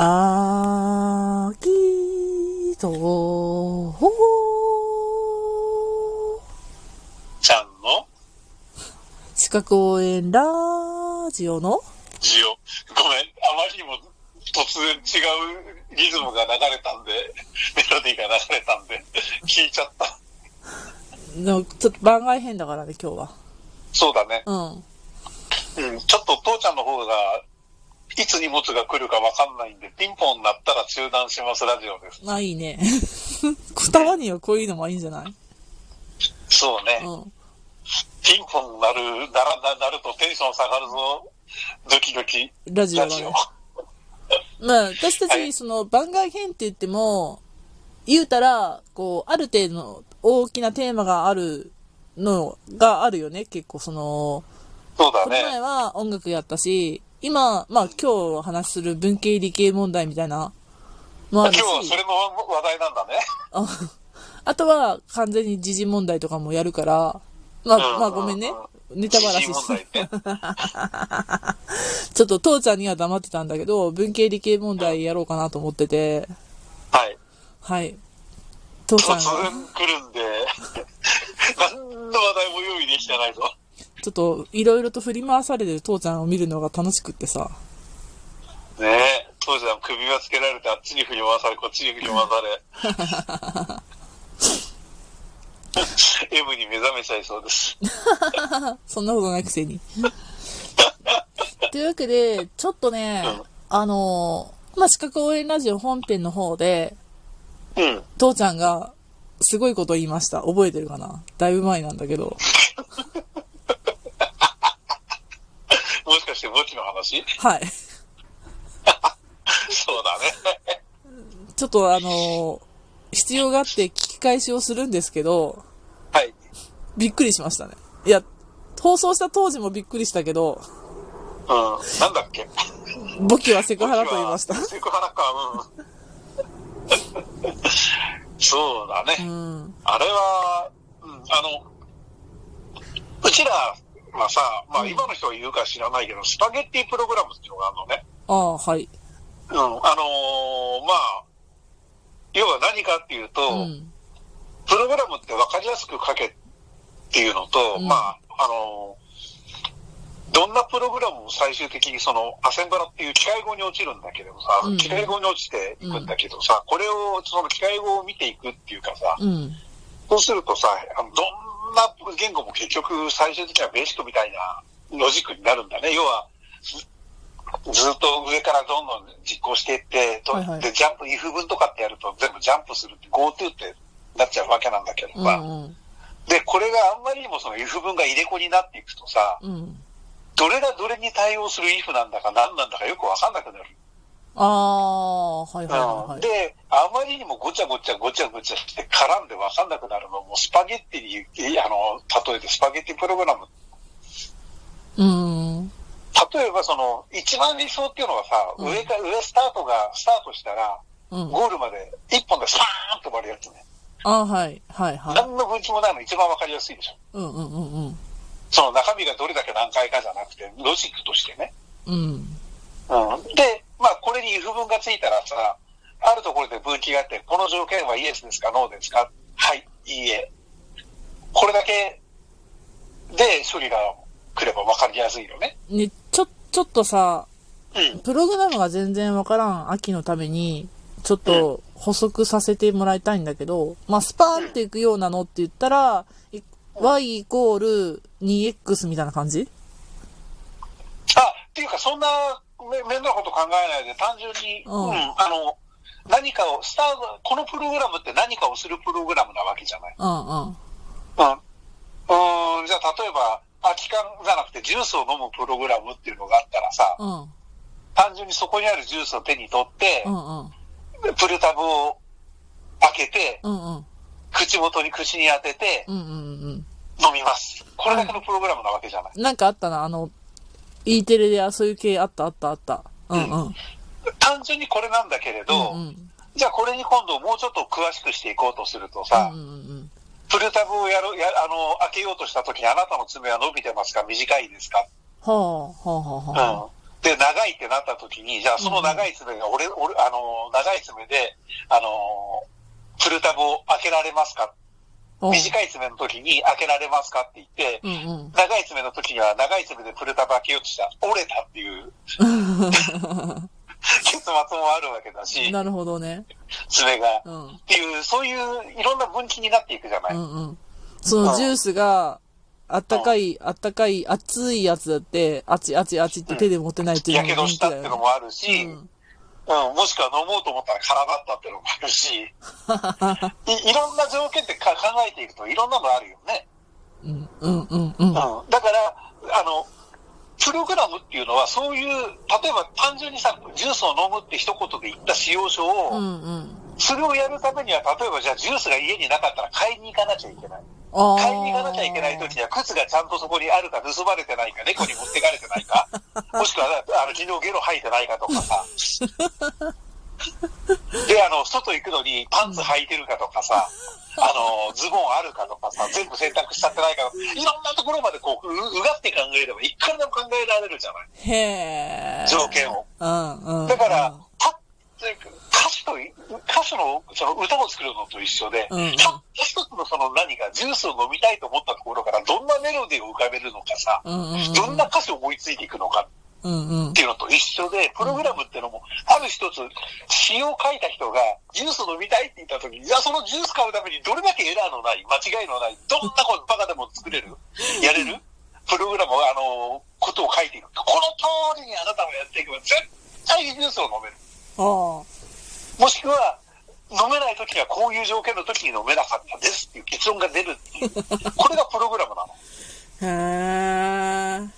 あきとほほちゃんの？四角応援ラジオの？ジオ。ごめん、あまりにも突然違うリズムが流れたんで、メロディーが流れたんで、聞いちゃった。のちょっと番外編だからね、今日は。そうだね。うん。うん、ちょっと父ちゃんの方が、いつ荷物が来るかわかんないんで、ピンポン鳴ったら中断しますラジオです。まあいいね。たまにはこういうのもいいんじゃない？そうね。うん。ピンポン鳴る、鳴ら、鳴るとテンション下がるぞ。ドキドキ。ラジオ。まあ、私たち、はいその、番外編って言っても、言うたら、こう、ある程度の大きなテーマがあるのがあるよね。結構、その、そうだこの前ね。は音楽やったし、今、まあ今日お話しする文系理系問題みたいな、もあるし今日、はそれの話題なんだね。ああとは完全に時事問題とかもやるから、まあ、うんまあごめんね。ネタバラシ時事問題ね。ちょっと父ちゃんには黙ってたんだけど、文系理系問題やろうかなと思ってて、はい。はい。父ちゃん突が、然来るんで、何の話題も用意できてないぞ。ちょっといろいろと振り回されてる父ちゃんを見るのが楽しくってさ、ねえ、当時は首輪つけられて、あっちに振り回され、こっちに振り回され。M に目覚めちゃいそうです。そんなことないくせに。というわけで、ちょっとねうん、あのーまあ、四角応援ラジオ本編の方で、うん。父ちゃんが、すごいこと言いました。覚えてるかな？だいぶ前なんだけど。もして墓地の話？はい。そうだね。ちょっとあのー必要があって聞き返しをするんですけど、はい。びっくりしましたね。いや、放送した当時もびっくりしたけど、うん。なんだっけ？簿記はセクハラと言いました。セクハラか、うん。そうだね。うん。あれは、うん、あの、うちらはさ、まあ今の人が言うか知らないけど、スパゲッティプログラムっていうのがあるのね。ああ、はい。うん、あのーまあ、要は何かっていうと、うん。プログラムって分かりやすく書けっていうのと、うんまあ、あのーどんなプログラムも最終的にそのアセンブラっていう機械語に落ちるんだけどさ、うん機械語に落ちていくんだけどさ、これをその機械語を見ていくっていうかさ、うん。そうするとさ、あのどんな言語も結局最終的にはベーシックみたいなロジックになるんだね。要は、ずずっと上からどんどん実行していって、とはいはいで、ジャンプ、if 文とかってやると全部ジャンプするって GoTo ってなっちゃうわけなんだけどうんさ。うん。で、これがあんまりにもその if 文が入れ子になっていくとさ、うん。どれがどれに対応する if なんだか何なんだかよくわかんなくなる。ああ、はいはいはい、で、あまりにもごちゃごちゃごちゃごちゃして絡んでわかんなくなるのも、スパゲッティに、あの、例えてスパゲッティプログラム。うん。例えばその、一番理想っていうのはさ、うん上から、上スタートが、スタートしたら、うん。ゴールまで一本でスパーンと終わるやつね。ああ、はい。はいはい。何の分岐もないの一番わかりやすいでしょ。うんうんうんうん。その中身がどれだけ何回かじゃなくて、ロジックとしてね。うん。うん。で、まあ、これに if 文がついたらさ、あるところで分岐があって、この条件はイエスですか、ノーですか？はい、いいえ。これだけで処理が来れば分かりやすいよね。ね、ちょ、ちょっとさ、うん。プログラムが全然わからん秋のために、ちょっと補足させてもらいたいんだけど、まあ、スパーンっていくようなのって言ったら、い y イコール 2x みたいな感じ？あ、っていうか、そんなめ面倒なこと考えないで、単純に、ううんん、あの、何かを、スタート、このプログラムって何かをするプログラムなわけじゃない。うんうん。うん。うん、じゃあ、例えば、空き缶じゃなくてジュースを飲むプログラムっていうのがあったらさ、うん。単純にそこにあるジュースを手に取ってう、んうん。プルタブを開けて、うんうん。口元に口に当ててうんうんうん飲みます。これだけのプログラムなわけじゃない。うん。なんかあったな、あの、E テレであそういう系あったあったあった。うんうん。単純にこれなんだけれど、うんうん。じゃあこれに今度もうちょっと詳しくしていこうとするとうさ、んうんうん。プルタブをやる、や、あの、開けようとした時にあなたの爪は伸びてますか？短いですか？はあ、はあはあはあ。うん。で、長いってなった時に、じゃあその長い爪が俺、俺、あの、長い爪で、あの、プルタブを開けられますか？お短い爪の時に開けられますかって言って、うん長い爪の時には長い爪でプルタブ開けようとしたら折れたっていう 結末もあるわけだうん。し、なるほどね。爪が。うん。っていう、そういういろんな分岐になっていくじゃない？うんうん。そのジュースが、あったかい、あったかい、熱いやつだって、あちあちあちって手で持ってないっていうやけどしたってのもあるし、うんうん、もしくは飲もうと思ったら空だったってのもあるし、いいろんな条件ってか考えていくといろんなのあるよね。うん、うん、うん、うん。うん。だから、あの、プログラムっていうのはそういう、例えば単純にさ、ジュースを飲むって一言で言った使用書を、うん、うん。それをやるためには、例えばじゃあジュースが家になかったら買いに行かなきゃいけない。買いに行かなきゃいけない時には靴がちゃんとそこにあるか盗まれてないか、猫に持ってかれてないか、もしくはあの昨日ゲロ吐いてないかとかさ。で、あの、外行くのにパンツ履いてるかとかさ、あの、ズボンあるかとかさ、全部洗濯しちゃってないか、いろんなところまでこう、ううがって考えれば、いくらでも考えられるじゃない。へえ。条件を。うん、うん。だから、た歌手と、歌手のその歌を作るのと一緒で、うんたった一つのその何かジュースを飲みたいと思ったところからどんなメロディーを浮かべるのかさ、うん、うんうん。どんな歌詞を思いついていくのかうん、うんっ。ていうのと一緒で、プログラムっていうのも、ある一つ、詩を書いた人が、ジュース飲みたいって言った時に、いや、そのジュース買うためにどれだけエラーのない、間違いのない、どんなことバカでも作れる、やれる、プログラムを、あの、ことを書いていく。この通りにあなたもやっていけば、絶対にジュースを飲める。あもしくは、飲めない時はこういう条件の時に飲めなかったですっていう結論が出るっていう。これがプログラムなあ。へ。うん。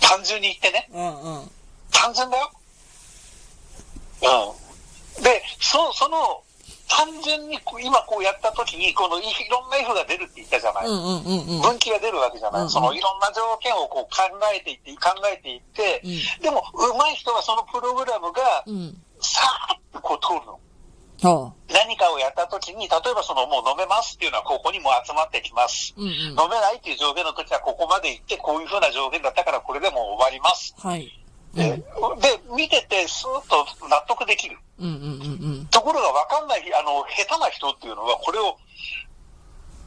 単純に言ってね。うん、うん。単純だよ。うん。で、そその、単純に今こうやった時に、このいいろんな F が出るって言ったじゃない。うん、うん、うん、うん。分岐が出るわけじゃない。うんうんそのいろんな条件をこう考えていって、考えていって、うんでも、上手い人はそのプログラムが、うん。さーっとこう通るの。はあ。何かをやった時に、例えばそのもう飲めますっていうのはここにも集まってきます。うん、うん。飲めないっていう条件の時はここまで行って、こういう風な条件だったからこれでもう終わります。はい。うでん、で見ててスーッと納得できる。うん、うん、うん。ところが分かんない、あの、下手な人っていうのはこれを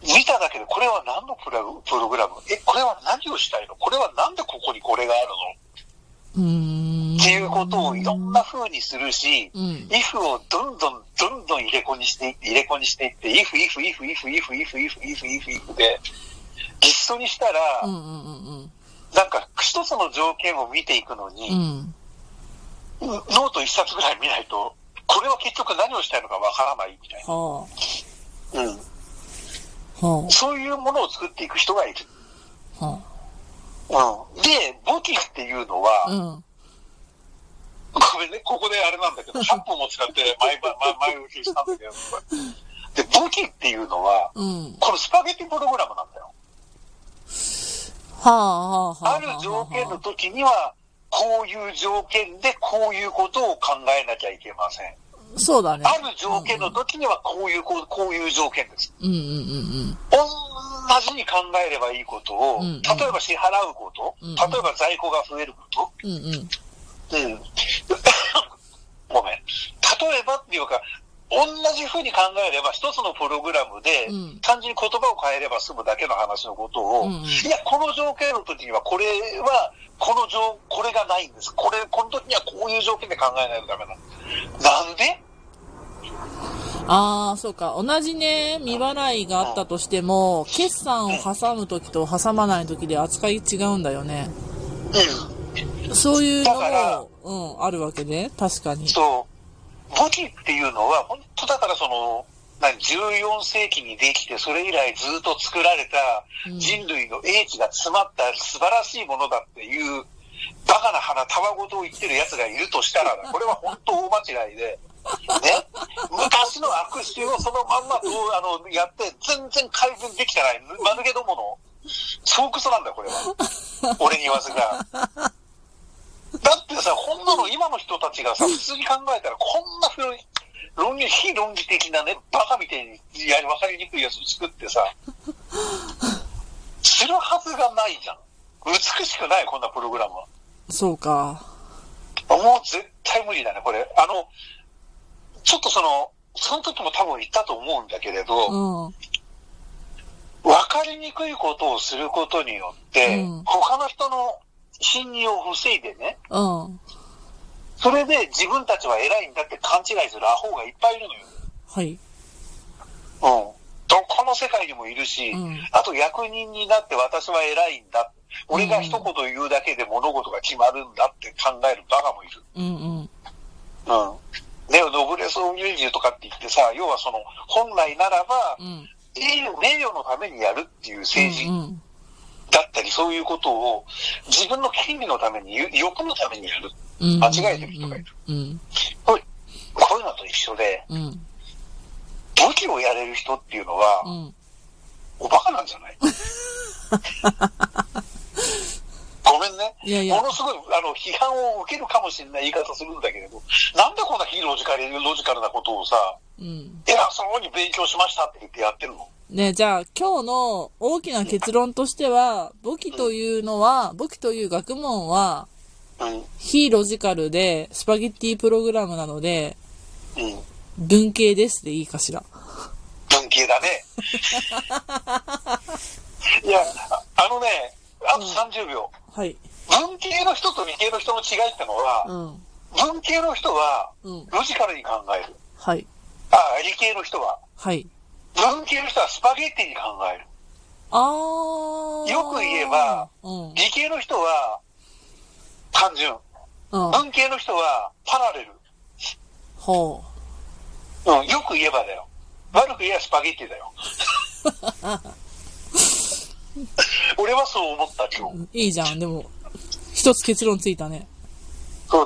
見ただけで、これは何のプラグプログラム？え、これは何をしたいの？これはなんでここにこれがあるの？うーん。っていうことをいろんな風にするし、うん。if をどんどんどんどん入れ子にしていって、入れ子にしていって、if, if, if, if, if, if, if, if, if, if で、リストにしたら、なんか一つの条件を見ていくのに、うん。ノート一冊ぐらい見ないと、これは結局何をしたいのかわからないみたいはな。うん。そういうものを作っていく人がいる。うん。で、簿記っていうのは、あ。うん。ここであれなんだけど、100分も使って前ば、前前置きしたんだけど、で、簿記っていうのは、うん。このスパゲティプログラムなんだよ。はあ、はあ、はあ。ある条件の時には、こういう条件でこういうことを考えなきゃいけません。そうだね。ある条件の時にはこういう、こうこういう条件です。うん、うん、うん、同じに考えればいいことを、うんうん例えば支払うこと、うんうん例えば在庫が増えるこうん。うん、うん。と、うん。ごめん。例えばっていうか、同じふうに考えれば、一つのプログラムで、うん単純に言葉を変えれば済むだけの話のことを、うんうんいや、この条件の時には、これは、この条、これがないんです。これ、この時にはこういう条件で考えないとダメなの。なんで？ああ、そうか。同じね、未払いがあったとしても、決算を挟むときと挟まないときで扱い違うんだよね。うん。そういうのも、うん、あるわけね。確かに。そう。武器っていうのは、本当だからその、何14世紀にできて、それ以来ずっと作られたうん人類の英知が詰まった素晴らしいものだっていう、バカな花、たわごとを言ってる奴がいるとしたら、これは本当大間違いで、ね、昔の悪習をそのまんまとあのやって、全然改善できてない、丸毛どもの、そうクソなんだよ、これは。俺に言わせが。だってさ、こんなの今の人たちがさ、普通に考えたら、こんなふうに、論理、非論理的なね、バカみたいにやり分かりにくいやつを作ってさ、するはずがないじゃん。美しくない、こんなプログラムは。そうか。もう絶対無理だね、これ。あの、ちょっとその、その時も多分言ったと思うんだけれど、うん。分かりにくいことをすることによって、うん他の人の侵入を防いでね、うん。それで自分たちは偉いんだって勘違いするアホがいっぱいいるのよ。はい。うん。どこの世界にもいるし、うんあと役人になって私は偉いんだ。俺が一言言うだけで物事が決まるんだって考えるバカもいる。うんうん。うん。ネオノブレス・オブ・ミュージュとかって言ってさ、要はその、本来ならば、うん。名誉のためにやるっていう政治うんだったり、そういうことを自分の権利のために、欲のためにやる。うん。間違えてる人がいる。うん。こうこういうのと一緒で、うん。武器をやれる人っていうのは、うん。おバカなんじゃない？いやいやものすごい、あの、批判を受けるかもしれない言い方するんだけれど、なんでこんな非ロジカル、ロジカルなことをさ、うん。偉そうに勉強しましたって言ってやってるのねじゃあ今日の大きな結論としては、簿記というのは、簿記という学問は、うん。非ロジカルで、スパゲッティプログラムなので、うん。文系ですでいいかしら。文系だね。いや、ああのね、あと30秒。はい。文系の人と理系の人の違いってのは、うん。文系の人はうん。ロジカルに考える。はい。あ、理系の人は。はい。文系の人はスパゲッティに考える。あー。よく言えば、うん。理系の人は単純。うん。文系の人はパラレル。ほうん、よく言えばだよ。悪く言えばスパゲッティだよ。俺はそう思った今日。う。いいじゃん。でも、一つ結論ついたね。